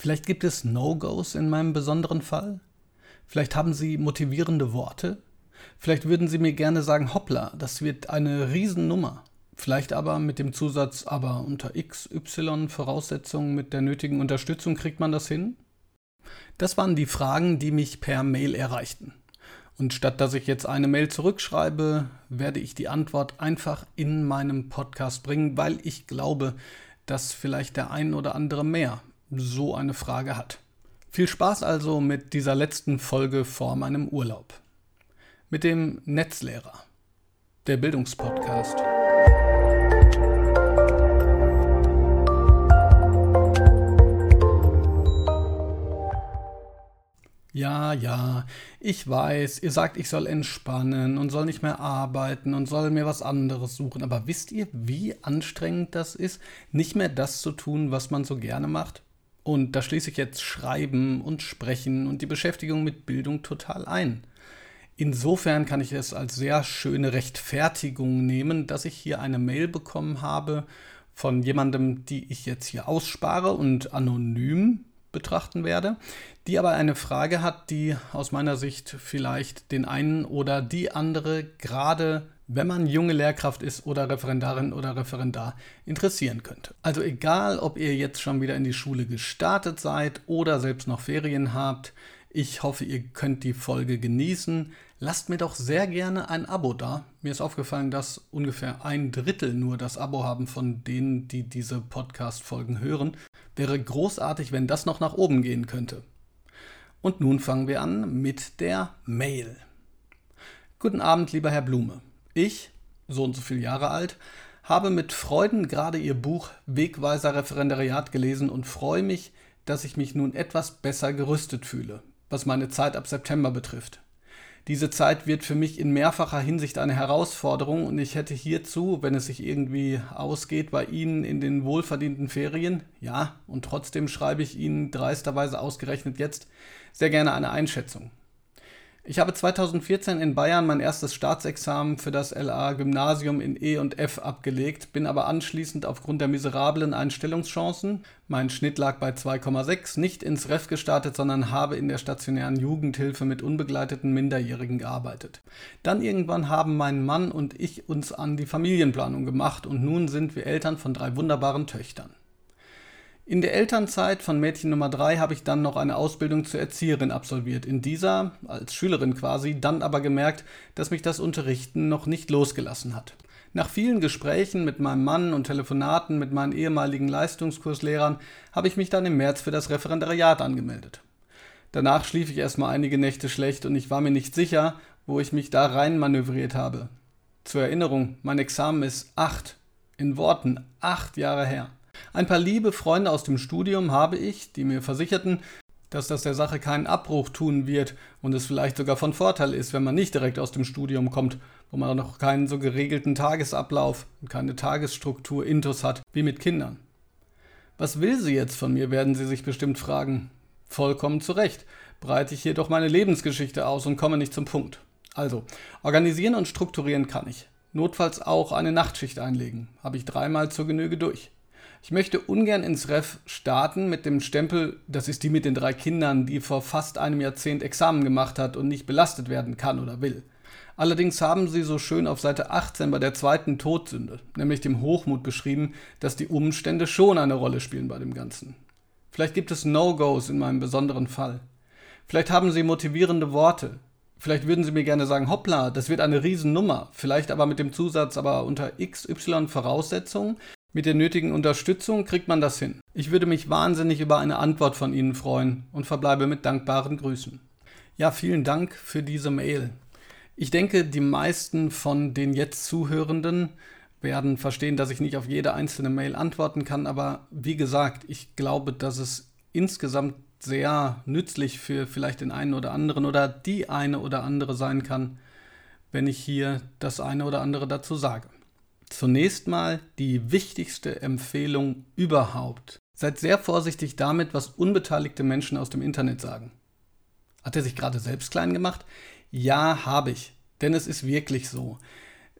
Vielleicht gibt es No-Gos in meinem besonderen Fall? Vielleicht haben Sie motivierende Worte? Vielleicht würden Sie mir gerne sagen, hoppla, das wird eine Riesennummer. Vielleicht aber mit dem Zusatz, aber unter XY Voraussetzungen mit der nötigen Unterstützung kriegt man das hin? Das waren die Fragen, die mich per Mail erreichten. Und statt dass ich jetzt eine Mail zurückschreibe, werde ich die Antwort einfach in meinem Podcast bringen, weil ich glaube, dass vielleicht der ein oder andere mehr so eine Frage hat. Viel Spaß also mit dieser letzten Folge vor meinem Urlaub. Mit dem Netzlehrer, der Bildungspodcast. Ja, ja, ich weiß, ihr sagt, ich soll entspannen und soll nicht mehr arbeiten und soll mir was anderes suchen. Aber wisst ihr, wie anstrengend das ist, nicht mehr das zu tun, was man so gerne macht? Und da schließe ich jetzt Schreiben und Sprechen und die Beschäftigung mit Bildung total ein. Insofern kann ich es als sehr schöne Rechtfertigung nehmen, dass ich hier eine Mail bekommen habe von jemandem, die ich jetzt hier ausspare und anonym betrachten werde, die aber eine Frage hat, die aus meiner Sicht vielleicht den einen oder die andere gerade wenn man junge Lehrkraft ist oder Referendarin oder Referendar, interessieren könnte. Also egal, ob ihr jetzt schon wieder in die Schule gestartet seid oder selbst noch Ferien habt, ich hoffe, ihr könnt die Folge genießen. Lasst mir doch sehr gerne ein Abo da. Mir ist aufgefallen, dass ungefähr ein Drittel nur das Abo haben von denen, die diese Podcast-Folgen hören. Wäre großartig, wenn das noch nach oben gehen könnte. Und nun fangen wir an mit der Mail. Guten Abend, lieber Herr Blume. Ich, so und so viele Jahre alt, habe mit Freuden gerade Ihr Buch Wegweiser Referendariat gelesen und freue mich, dass ich mich nun etwas besser gerüstet fühle, was meine Zeit ab September betrifft. Diese Zeit wird für mich in mehrfacher Hinsicht eine Herausforderung und ich hätte hierzu, wenn es sich irgendwie ausgeht, bei Ihnen in den wohlverdienten Ferien, ja, und trotzdem schreibe ich Ihnen dreisterweise ausgerechnet jetzt, sehr gerne eine Einschätzung. Ich habe 2014 in Bayern mein erstes Staatsexamen für das LA-Gymnasium in E und F abgelegt, bin aber anschließend aufgrund der miserablen Einstellungschancen, mein Schnitt lag bei 2,6, nicht ins Ref gestartet, sondern habe in der stationären Jugendhilfe mit unbegleiteten Minderjährigen gearbeitet. Dann irgendwann haben mein Mann und ich uns an die Familienplanung gemacht und nun sind wir Eltern von drei wunderbaren Töchtern. In der Elternzeit von Mädchen Nummer 3 habe ich dann noch eine Ausbildung zur Erzieherin absolviert. In dieser, als Schülerin quasi, dann aber gemerkt, dass mich das Unterrichten noch nicht losgelassen hat. Nach vielen Gesprächen mit meinem Mann und Telefonaten mit meinen ehemaligen Leistungskurslehrern habe ich mich dann im März für das Referendariat angemeldet. Danach schlief ich erstmal einige Nächte schlecht und ich war mir nicht sicher, wo ich mich da rein manövriert habe. Zur Erinnerung, mein Examen ist acht, in Worten acht Jahre her. Ein paar liebe Freunde aus dem Studium habe ich, die mir versicherten, dass das der Sache keinen Abbruch tun wird und es vielleicht sogar von Vorteil ist, wenn man nicht direkt aus dem Studium kommt, wo man noch keinen so geregelten Tagesablauf und keine Tagesstruktur intus hat wie mit Kindern. Was will sie jetzt von mir, werden Sie sich bestimmt fragen. Vollkommen zu Recht, breite ich jedoch meine Lebensgeschichte aus und komme nicht zum Punkt. Also, organisieren und strukturieren kann ich. Notfalls auch eine Nachtschicht einlegen. Habe ich dreimal zur Genüge durch. Ich möchte ungern ins Ref starten mit dem Stempel, das ist die mit den drei Kindern, die vor fast einem Jahrzehnt Examen gemacht hat und nicht belastet werden kann oder will. Allerdings haben sie so schön auf Seite 18 bei der zweiten Todsünde, nämlich dem Hochmut beschrieben, dass die Umstände schon eine Rolle spielen bei dem Ganzen. Vielleicht gibt es No-Gos in meinem besonderen Fall. Vielleicht haben sie motivierende Worte. Vielleicht würden sie mir gerne sagen, hoppla, das wird eine Riesennummer. Vielleicht aber mit dem Zusatz, aber unter XY Voraussetzungen, mit der nötigen Unterstützung kriegt man das hin. Ich würde mich wahnsinnig über eine Antwort von Ihnen freuen und verbleibe mit dankbaren Grüßen. Ja, vielen Dank für diese Mail. Ich denke, die meisten von den jetzt Zuhörenden werden verstehen, dass ich nicht auf jede einzelne Mail antworten kann, aber wie gesagt, ich glaube, dass es insgesamt sehr nützlich für vielleicht den einen oder anderen oder die eine oder andere sein kann, wenn ich hier das eine oder andere dazu sage. Zunächst mal die wichtigste Empfehlung überhaupt. Seid sehr vorsichtig damit, was unbeteiligte Menschen aus dem Internet sagen. Hat er sich gerade selbst klein gemacht? Ja, habe ich. Denn es ist wirklich so.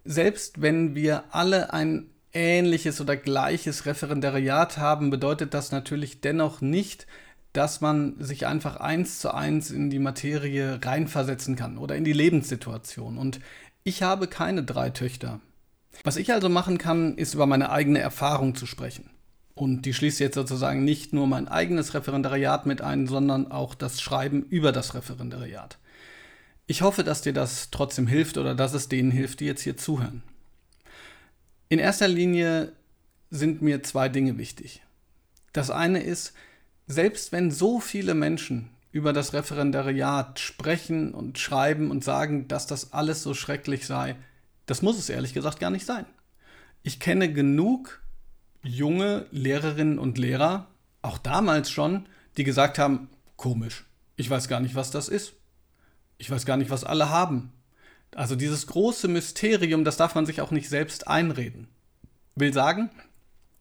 Selbst wenn wir alle ein ähnliches oder gleiches Referendariat haben, bedeutet das natürlich dennoch nicht, dass man sich einfach eins zu eins in die Materie reinversetzen kann oder in die Lebenssituation. Und ich habe keine drei Töchter. Was ich also machen kann, ist über meine eigene Erfahrung zu sprechen. Und die schließt jetzt sozusagen nicht nur mein eigenes Referendariat mit ein, sondern auch das Schreiben über das Referendariat. Ich hoffe, dass dir das trotzdem hilft oder dass es denen hilft, die jetzt hier zuhören. In erster Linie sind mir zwei Dinge wichtig. Das eine ist, selbst wenn so viele Menschen über das Referendariat sprechen und schreiben und sagen, dass das alles so schrecklich sei, das muss es ehrlich gesagt gar nicht sein. Ich kenne genug junge Lehrerinnen und Lehrer, auch damals schon, die gesagt haben, komisch, ich weiß gar nicht, was das ist. Ich weiß gar nicht, was alle haben. Also dieses große Mysterium, das darf man sich auch nicht selbst einreden. Will sagen,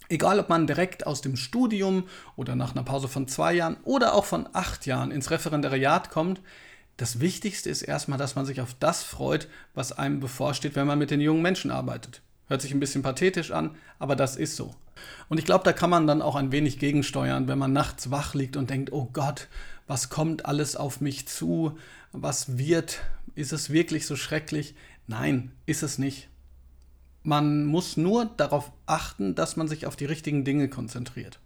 egal ob man direkt aus dem Studium oder nach einer Pause von zwei Jahren oder auch von acht Jahren ins Referendariat kommt, das Wichtigste ist erstmal, dass man sich auf das freut, was einem bevorsteht, wenn man mit den jungen Menschen arbeitet. Hört sich ein bisschen pathetisch an, aber das ist so. Und ich glaube, da kann man dann auch ein wenig gegensteuern, wenn man nachts wach liegt und denkt, oh Gott, was kommt alles auf mich zu? Was wird? Ist es wirklich so schrecklich? Nein, ist es nicht. Man muss nur darauf achten, dass man sich auf die richtigen Dinge konzentriert.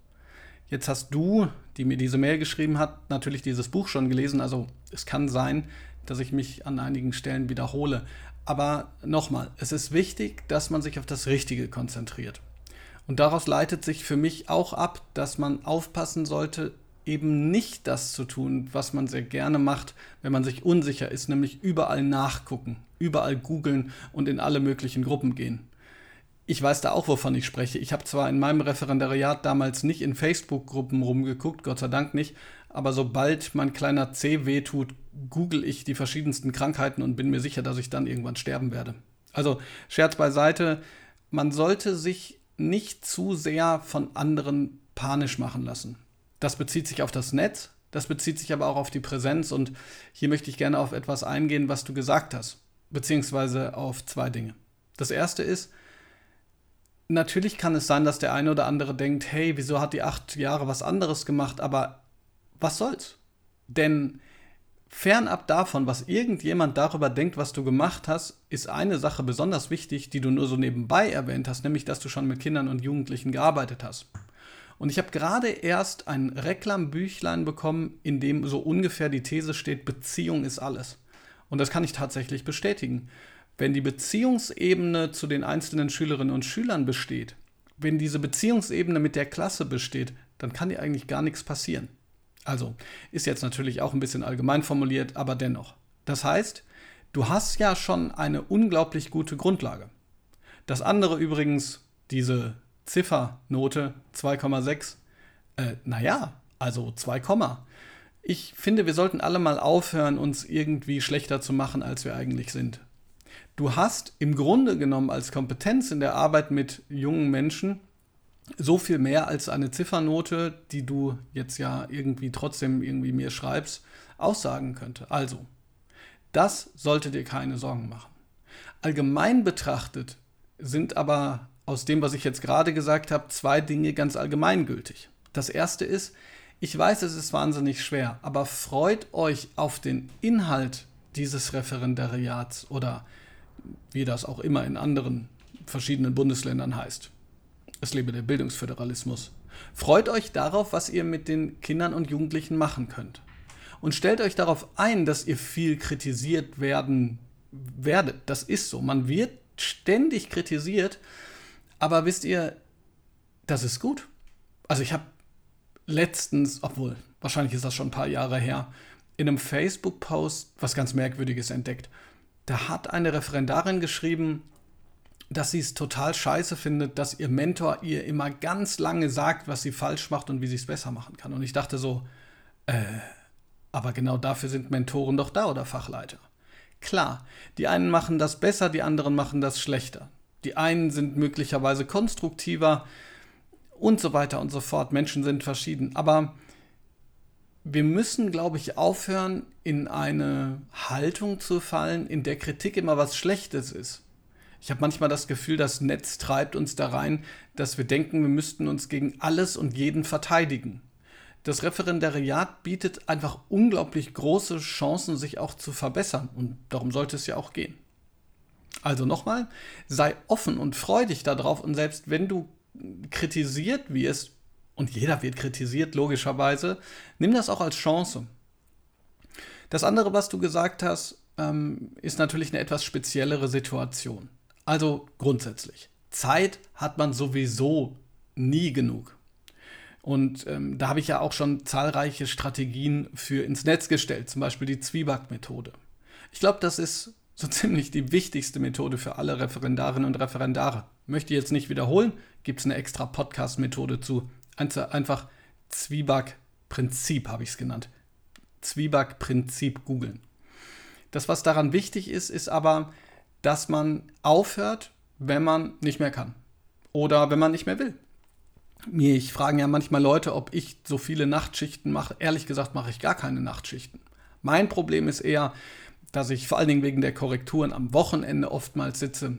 Jetzt hast du, die mir diese Mail geschrieben hat, natürlich dieses Buch schon gelesen, also es kann sein, dass ich mich an einigen Stellen wiederhole. Aber nochmal, es ist wichtig, dass man sich auf das Richtige konzentriert. Und daraus leitet sich für mich auch ab, dass man aufpassen sollte, eben nicht das zu tun, was man sehr gerne macht, wenn man sich unsicher ist, nämlich überall nachgucken, überall googeln und in alle möglichen Gruppen gehen. Ich weiß da auch, wovon ich spreche. Ich habe zwar in meinem Referendariat damals nicht in Facebook-Gruppen rumgeguckt, Gott sei Dank nicht, aber sobald mein kleiner C wehtut, google ich die verschiedensten Krankheiten und bin mir sicher, dass ich dann irgendwann sterben werde. Also Scherz beiseite, man sollte sich nicht zu sehr von anderen panisch machen lassen. Das bezieht sich auf das Netz, das bezieht sich aber auch auf die Präsenz und hier möchte ich gerne auf etwas eingehen, was du gesagt hast, beziehungsweise auf zwei Dinge. Das erste ist, natürlich kann es sein, dass der eine oder andere denkt, hey, wieso hat die acht Jahre was anderes gemacht, aber was soll's? Denn fernab davon, was irgendjemand darüber denkt, was du gemacht hast, ist eine Sache besonders wichtig, die du nur so nebenbei erwähnt hast, nämlich dass du schon mit Kindern und Jugendlichen gearbeitet hast. Und ich habe gerade erst ein Reklambüchlein bekommen, in dem so ungefähr die These steht, Beziehung ist alles. Und das kann ich tatsächlich bestätigen. Wenn die Beziehungsebene zu den einzelnen Schülerinnen und Schülern besteht, wenn diese Beziehungsebene mit der Klasse besteht, dann kann dir eigentlich gar nichts passieren. Also ist jetzt natürlich auch ein bisschen allgemein formuliert, aber dennoch. Das heißt, du hast ja schon eine unglaublich gute Grundlage. Das andere übrigens, diese Ziffernote 2,6, äh, naja, also 2, ich finde, wir sollten alle mal aufhören, uns irgendwie schlechter zu machen, als wir eigentlich sind. Du hast im Grunde genommen als Kompetenz in der Arbeit mit jungen Menschen so viel mehr als eine Ziffernote, die du jetzt ja irgendwie trotzdem irgendwie mir schreibst, aussagen könnte. Also, das sollte dir keine Sorgen machen. Allgemein betrachtet sind aber aus dem, was ich jetzt gerade gesagt habe, zwei Dinge ganz allgemeingültig. Das erste ist, ich weiß, es ist wahnsinnig schwer, aber freut euch auf den Inhalt dieses Referendariats oder wie das auch immer in anderen verschiedenen Bundesländern heißt. Es lebe der Bildungsföderalismus. Freut euch darauf, was ihr mit den Kindern und Jugendlichen machen könnt. Und stellt euch darauf ein, dass ihr viel kritisiert werden werdet. Das ist so. Man wird ständig kritisiert, aber wisst ihr, das ist gut. Also ich habe letztens, obwohl wahrscheinlich ist das schon ein paar Jahre her, in einem Facebook-Post was ganz Merkwürdiges entdeckt. Da hat eine Referendarin geschrieben, dass sie es total scheiße findet, dass ihr Mentor ihr immer ganz lange sagt, was sie falsch macht und wie sie es besser machen kann. Und ich dachte so, äh, aber genau dafür sind Mentoren doch da oder Fachleiter. Klar, die einen machen das besser, die anderen machen das schlechter. Die einen sind möglicherweise konstruktiver und so weiter und so fort. Menschen sind verschieden. Aber wir müssen, glaube ich, aufhören, in eine Haltung zu fallen, in der Kritik immer was Schlechtes ist. Ich habe manchmal das Gefühl, das Netz treibt uns da rein, dass wir denken, wir müssten uns gegen alles und jeden verteidigen. das Referendariat bietet einfach unglaublich große Chancen, sich auch zu verbessern. Und darum sollte es ja auch gehen. Also nochmal, sei offen und freudig darauf. Und selbst wenn du kritisiert wirst, und jeder wird kritisiert, logischerweise, nimm das auch als Chance. Das andere, was du gesagt hast, ähm, ist natürlich eine etwas speziellere Situation. Also grundsätzlich. Zeit hat man sowieso nie genug. Und ähm, da habe ich ja auch schon zahlreiche Strategien für ins Netz gestellt, zum Beispiel die Zwieback-Methode. Ich glaube, das ist so ziemlich die wichtigste Methode für alle Referendarinnen und Referendare. Möchte ich jetzt nicht wiederholen, gibt es eine extra Podcast-Methode zu. Einfach Zwieback-Prinzip habe ich es genannt. Zwieback-Prinzip googeln. Das, was daran wichtig ist, ist aber, dass man aufhört, wenn man nicht mehr kann. Oder wenn man nicht mehr will. Mich fragen ja manchmal Leute, ob ich so viele Nachtschichten mache. Ehrlich gesagt mache ich gar keine Nachtschichten. Mein Problem ist eher, dass ich vor allen Dingen wegen der Korrekturen am Wochenende oftmals sitze.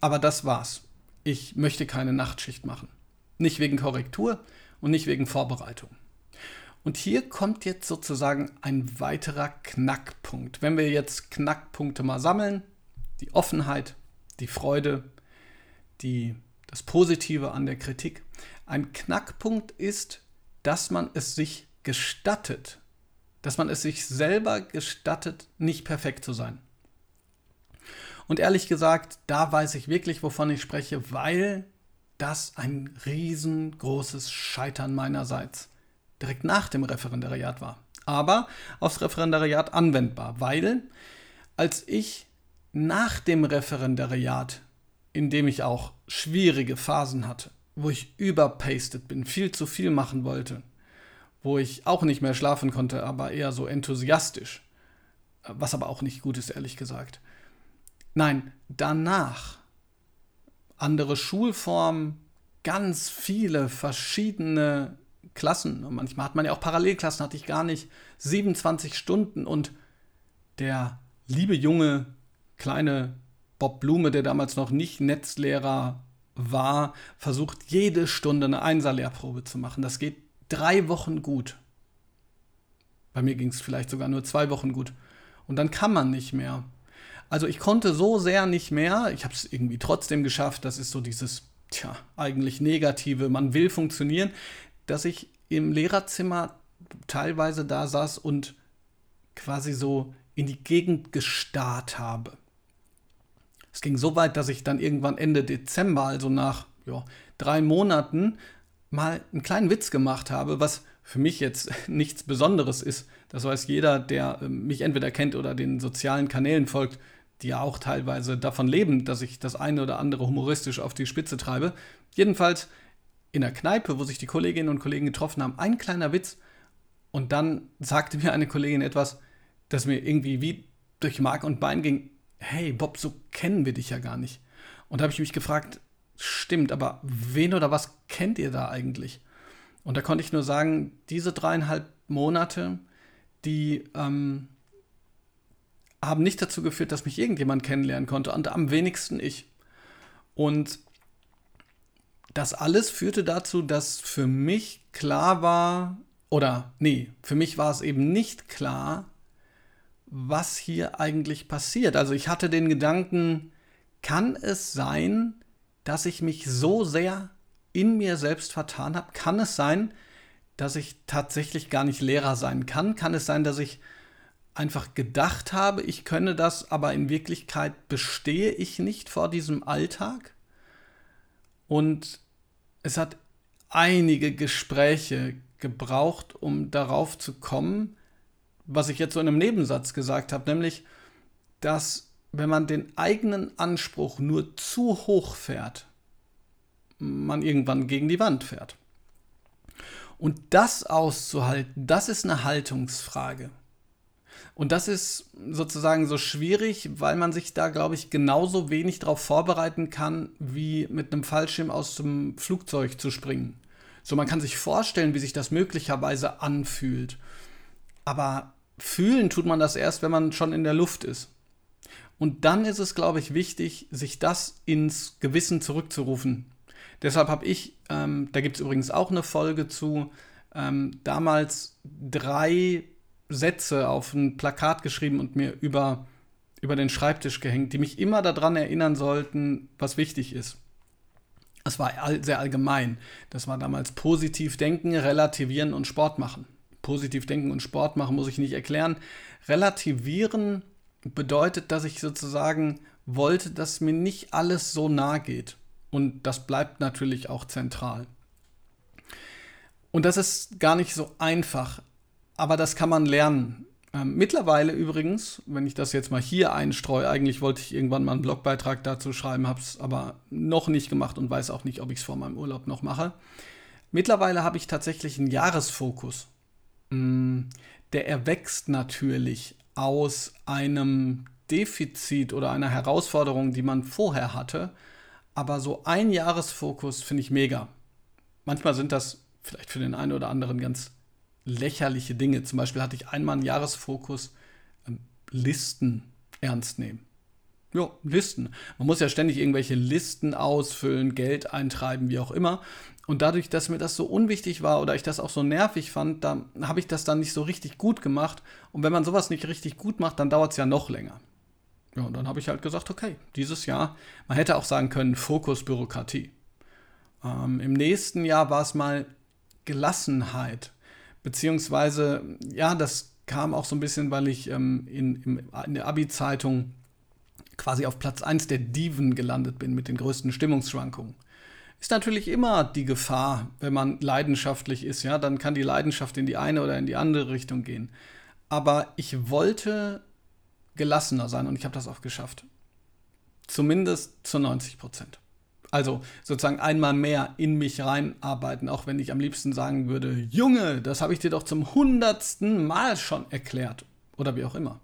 Aber das war's. Ich möchte keine Nachtschicht machen. Nicht wegen Korrektur und nicht wegen Vorbereitung. Und hier kommt jetzt sozusagen ein weiterer Knackpunkt. Wenn wir jetzt Knackpunkte mal sammeln, die Offenheit, die Freude, die, das Positive an der Kritik. Ein Knackpunkt ist, dass man es sich gestattet, dass man es sich selber gestattet, nicht perfekt zu sein. Und ehrlich gesagt, da weiß ich wirklich, wovon ich spreche, weil das ein riesengroßes Scheitern meinerseits direkt nach dem Referendariat war. Aber aufs Referendariat anwendbar, weil als ich nach dem Referendariat, in dem ich auch schwierige Phasen hatte, wo ich überpasted bin, viel zu viel machen wollte, wo ich auch nicht mehr schlafen konnte, aber eher so enthusiastisch. Was aber auch nicht gut ist, ehrlich gesagt. Nein, danach andere Schulformen, ganz viele verschiedene Klassen. Und manchmal hat man ja auch Parallelklassen, hatte ich gar nicht. 27 Stunden und der liebe junge kleine Bob Blume, der damals noch nicht Netzlehrer war, versucht jede Stunde eine Einser-Lehrprobe zu machen. Das geht drei Wochen gut. Bei mir ging es vielleicht sogar nur zwei Wochen gut. Und dann kann man nicht mehr. Also ich konnte so sehr nicht mehr. Ich habe es irgendwie trotzdem geschafft. Das ist so dieses, tja, eigentlich negative. Man will funktionieren, dass ich im Lehrerzimmer teilweise da saß und quasi so in die Gegend gestarrt habe. Es ging so weit, dass ich dann irgendwann Ende Dezember, also nach ja, drei Monaten, mal einen kleinen Witz gemacht habe, was für mich jetzt nichts Besonderes ist. Das weiß jeder, der ähm, mich entweder kennt oder den sozialen Kanälen folgt, die ja auch teilweise davon leben, dass ich das eine oder andere humoristisch auf die Spitze treibe. Jedenfalls in der Kneipe, wo sich die Kolleginnen und Kollegen getroffen haben, ein kleiner Witz. Und dann sagte mir eine Kollegin etwas, das mir irgendwie wie durch Mark und Bein ging. Hey, Bob, so kennen wir dich ja gar nicht. Und da habe ich mich gefragt, stimmt, aber wen oder was kennt ihr da eigentlich? Und da konnte ich nur sagen, diese dreieinhalb Monate, die ähm, haben nicht dazu geführt, dass mich irgendjemand kennenlernen konnte und am wenigsten ich. Und das alles führte dazu, dass für mich klar war, oder nee, für mich war es eben nicht klar, was hier eigentlich passiert. Also ich hatte den Gedanken, kann es sein, dass ich mich so sehr in mir selbst vertan habe? Kann es sein, dass ich tatsächlich gar nicht Lehrer sein kann? Kann es sein, dass ich einfach gedacht habe, ich könne das, aber in Wirklichkeit bestehe ich nicht vor diesem Alltag? Und es hat einige Gespräche gebraucht, um darauf zu kommen, was ich jetzt so in einem Nebensatz gesagt habe, nämlich, dass wenn man den eigenen Anspruch nur zu hoch fährt, man irgendwann gegen die Wand fährt. Und das auszuhalten, das ist eine Haltungsfrage. Und das ist sozusagen so schwierig, weil man sich da, glaube ich, genauso wenig darauf vorbereiten kann, wie mit einem Fallschirm aus dem Flugzeug zu springen. So, man kann sich vorstellen, wie sich das möglicherweise anfühlt. Aber fühlen tut man das erst, wenn man schon in der Luft ist. Und dann ist es, glaube ich, wichtig, sich das ins Gewissen zurückzurufen. Deshalb habe ich, ähm, da gibt es übrigens auch eine Folge zu, ähm, damals drei Sätze auf ein Plakat geschrieben und mir über, über den Schreibtisch gehängt, die mich immer daran erinnern sollten, was wichtig ist. Das war all, sehr allgemein. Das war damals positiv denken, relativieren und Sport machen. Positiv denken und Sport machen muss ich nicht erklären. Relativieren bedeutet, dass ich sozusagen wollte, dass mir nicht alles so nahe geht. Und das bleibt natürlich auch zentral. Und das ist gar nicht so einfach, aber das kann man lernen. Ähm, mittlerweile übrigens, wenn ich das jetzt mal hier einstreue, eigentlich wollte ich irgendwann mal einen Blogbeitrag dazu schreiben, habe es aber noch nicht gemacht und weiß auch nicht, ob ich es vor meinem Urlaub noch mache. Mittlerweile habe ich tatsächlich einen Jahresfokus. Mm, der erwächst natürlich aus einem Defizit oder einer Herausforderung, die man vorher hatte. Aber so ein Jahresfokus finde ich mega. Manchmal sind das vielleicht für den einen oder anderen ganz lächerliche Dinge. Zum Beispiel hatte ich einmal einen Jahresfokus, ähm, Listen ernst nehmen. Ja, Listen. Man muss ja ständig irgendwelche Listen ausfüllen, Geld eintreiben, wie auch immer. Und dadurch, dass mir das so unwichtig war oder ich das auch so nervig fand, da habe ich das dann nicht so richtig gut gemacht. Und wenn man sowas nicht richtig gut macht, dann dauert es ja noch länger. Ja, und dann habe ich halt gesagt, okay, dieses Jahr, man hätte auch sagen können, Fokus Bürokratie. Ähm, Im nächsten Jahr war es mal Gelassenheit. Beziehungsweise, ja, das kam auch so ein bisschen, weil ich ähm, in, in der Abi-Zeitung quasi auf Platz 1 der Diven gelandet bin mit den größten Stimmungsschwankungen. Ist natürlich immer die Gefahr, wenn man leidenschaftlich ist, ja, dann kann die Leidenschaft in die eine oder in die andere Richtung gehen. Aber ich wollte gelassener sein und ich habe das auch geschafft. Zumindest zu 90 Prozent. Also sozusagen einmal mehr in mich reinarbeiten, auch wenn ich am liebsten sagen würde, Junge, das habe ich dir doch zum hundertsten Mal schon erklärt. Oder wie auch immer.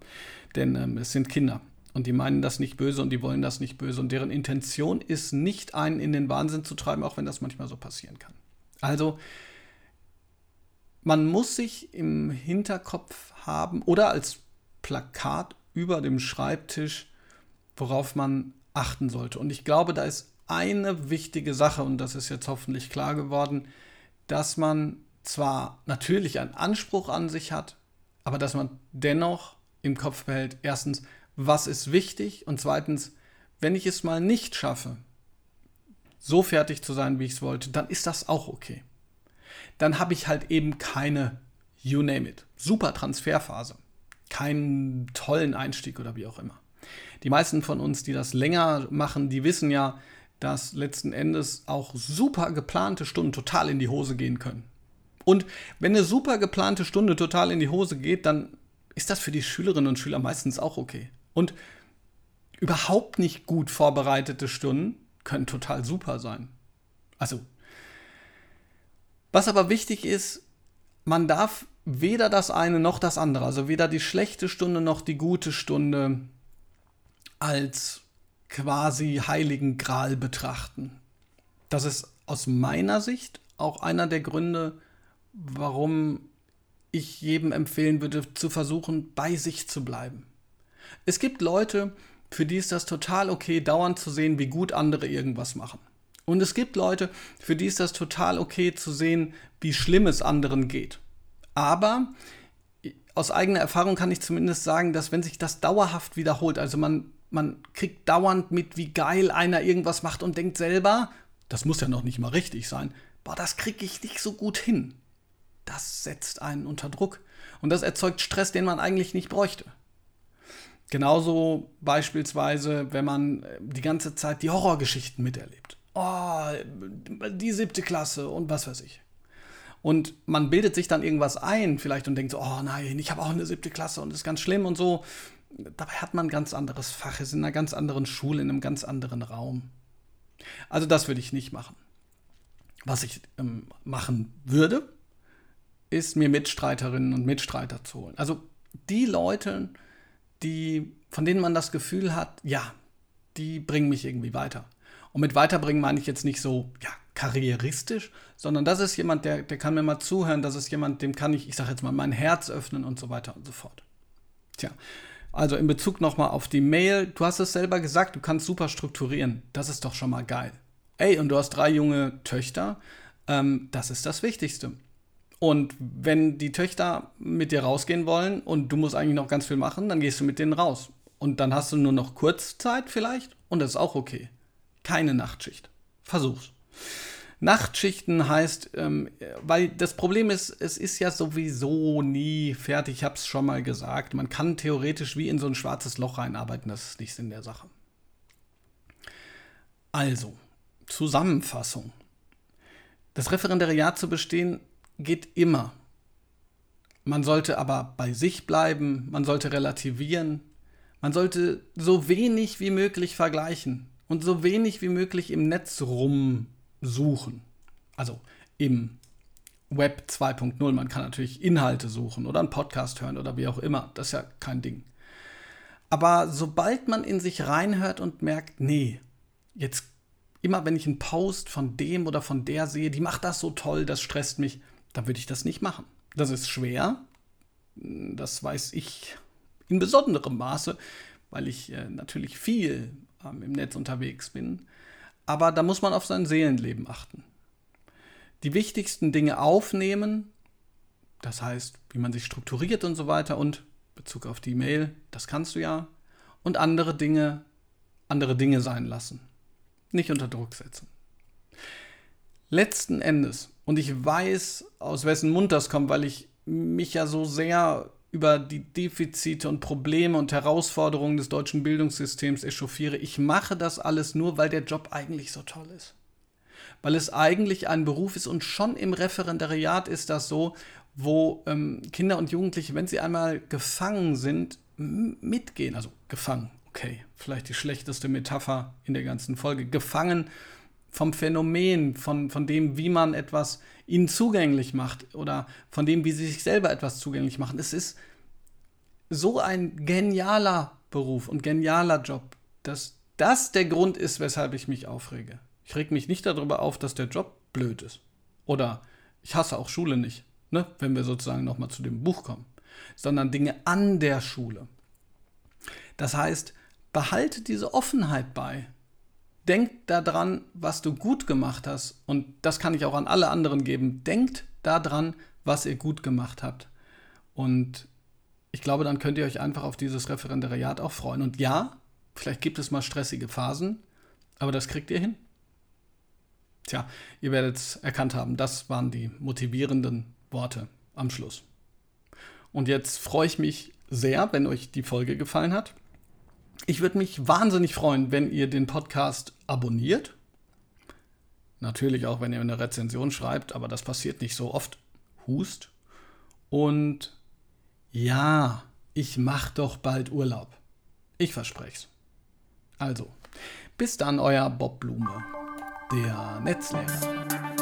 Denn ähm, es sind Kinder. Und die meinen das nicht böse und die wollen das nicht böse. Und deren Intention ist nicht, einen in den Wahnsinn zu treiben, auch wenn das manchmal so passieren kann. Also, man muss sich im Hinterkopf haben oder als Plakat über dem Schreibtisch, worauf man achten sollte. Und ich glaube, da ist eine wichtige Sache, und das ist jetzt hoffentlich klar geworden, dass man zwar natürlich einen Anspruch an sich hat, aber dass man dennoch im Kopf behält, erstens, was ist wichtig und zweitens, wenn ich es mal nicht schaffe, so fertig zu sein, wie ich es wollte, dann ist das auch okay. Dann habe ich halt eben keine, you name it, super Transferphase, keinen tollen Einstieg oder wie auch immer. Die meisten von uns, die das länger machen, die wissen ja, dass letzten Endes auch super geplante Stunden total in die Hose gehen können. Und wenn eine super geplante Stunde total in die Hose geht, dann ist das für die Schülerinnen und Schüler meistens auch okay. Und überhaupt nicht gut vorbereitete Stunden können total super sein. Also, was aber wichtig ist, man darf weder das eine noch das andere, also weder die schlechte Stunde noch die gute Stunde als quasi heiligen Gral betrachten. Das ist aus meiner Sicht auch einer der Gründe, warum ich jedem empfehlen würde, zu versuchen, bei sich zu bleiben. Es gibt Leute, für die ist das total okay, dauernd zu sehen, wie gut andere irgendwas machen. Und es gibt Leute, für die ist das total okay zu sehen, wie schlimm es anderen geht. Aber aus eigener Erfahrung kann ich zumindest sagen, dass wenn sich das dauerhaft wiederholt, also man man kriegt dauernd mit, wie geil einer irgendwas macht und denkt selber, das muss ja noch nicht mal richtig sein, boah, das kriege ich nicht so gut hin. Das setzt einen unter Druck und das erzeugt Stress, den man eigentlich nicht bräuchte. Genauso beispielsweise, wenn man äh, die ganze Zeit die Horrorgeschichten miterlebt. Oh, die siebte Klasse und was weiß ich. Und man bildet sich dann irgendwas ein, vielleicht und denkt so, oh nein, ich habe auch eine siebte Klasse und das ist ganz schlimm und so dabei hat man ein ganz anderes Fach, ist in einer ganz anderen Schule, in einem ganz anderen Raum. Also das würde ich nicht machen. Was ich ähm, machen würde, ist mir Mitstreiterinnen und Mitstreiter zu holen. Also die Leute, die, von denen man das Gefühl hat, ja, die bringen mich irgendwie weiter. Und mit weiterbringen meine ich jetzt nicht so, ja, karrieristisch, sondern das ist jemand, der, der kann mir mal zuhören, das ist jemand, dem kann ich, ich sage jetzt mal, mein Herz öffnen und so weiter und so fort. Tja, also in Bezug nochmal auf die Mail, du hast es selber gesagt, du kannst super strukturieren. Das ist doch schon mal geil. Ey, und du hast drei junge Töchter. Ähm, das ist das Wichtigste. Und wenn die Töchter mit dir rausgehen wollen und du musst eigentlich noch ganz viel machen, dann gehst du mit denen raus. Und dann hast du nur noch Kurzzeit vielleicht und das ist auch okay. Keine Nachtschicht. Versuch's. Nachtschichten heißt, ähm, weil das Problem ist, es ist ja sowieso nie fertig. Ich habe es schon mal gesagt. Man kann theoretisch wie in so ein schwarzes Loch reinarbeiten. Das ist nichts in der Sache. Also, Zusammenfassung. Das Referendariat zu bestehen geht immer. Man sollte aber bei sich bleiben, man sollte relativieren, man sollte so wenig wie möglich vergleichen und so wenig wie möglich im Netz rumsuchen. Also im Web 2.0. Man kann natürlich Inhalte suchen oder einen Podcast hören oder wie auch immer. Das ist ja kein Ding. Aber sobald man in sich reinhört und merkt, nee, jetzt immer wenn ich einen Post von dem oder von der sehe, die macht das so toll, das stresst mich, dann würde ich das nicht machen. Das ist schwer. Das weiß ich in besonderem Maße, weil ich äh, natürlich viel ähm, im Netz unterwegs bin. Aber da muss man auf sein Seelenleben achten. Die wichtigsten Dinge aufnehmen, das heißt, wie man sich strukturiert und so weiter und Bezug auf die Mail, das kannst du ja. Und andere Dinge, andere Dinge sein lassen. Nicht unter Druck setzen. Letzten Endes, und ich weiß, aus wessen Mund das kommt, weil ich mich ja so sehr über die Defizite und Probleme und Herausforderungen des deutschen Bildungssystems echauffiere. Ich mache das alles nur, weil der Job eigentlich so toll ist. Weil es eigentlich ein Beruf ist und schon im Referendariat ist das so, wo ähm, Kinder und Jugendliche, wenn sie einmal gefangen sind, mitgehen. Also gefangen, okay, vielleicht die schlechteste Metapher in der ganzen Folge. Gefangen vom Phänomen, von, von dem, wie man etwas ihnen zugänglich macht oder von dem, wie sie sich selber etwas zugänglich machen. Es ist so ein genialer Beruf und genialer Job, dass das der Grund ist, weshalb ich mich aufrege. Ich reg mich nicht darüber auf, dass der Job blöd ist. Oder ich hasse auch Schule nicht, ne? wenn wir sozusagen nochmal zu dem Buch kommen, sondern Dinge an der Schule. Das heißt, behalte diese Offenheit bei, Denk daran, was du gut gemacht hast. Und das kann ich auch an alle anderen geben. Denkt daran, was ihr gut gemacht habt. Und ich glaube, dann könnt ihr euch einfach auf dieses Referendariat auch freuen. Und ja, vielleicht gibt es mal stressige Phasen, aber das kriegt ihr hin. Tja, ihr werdet es erkannt haben, das waren die motivierenden Worte am Schluss. Und jetzt freue ich mich sehr, wenn euch die Folge gefallen hat. Ich würde mich wahnsinnig freuen, wenn ihr den Podcast abonniert. Natürlich auch, wenn ihr eine Rezension schreibt, aber das passiert nicht so oft. Hust. Und ja, ich mache doch bald Urlaub. Ich verspreche es. Also, bis dann, euer Bob Blume, der Netzlehrer.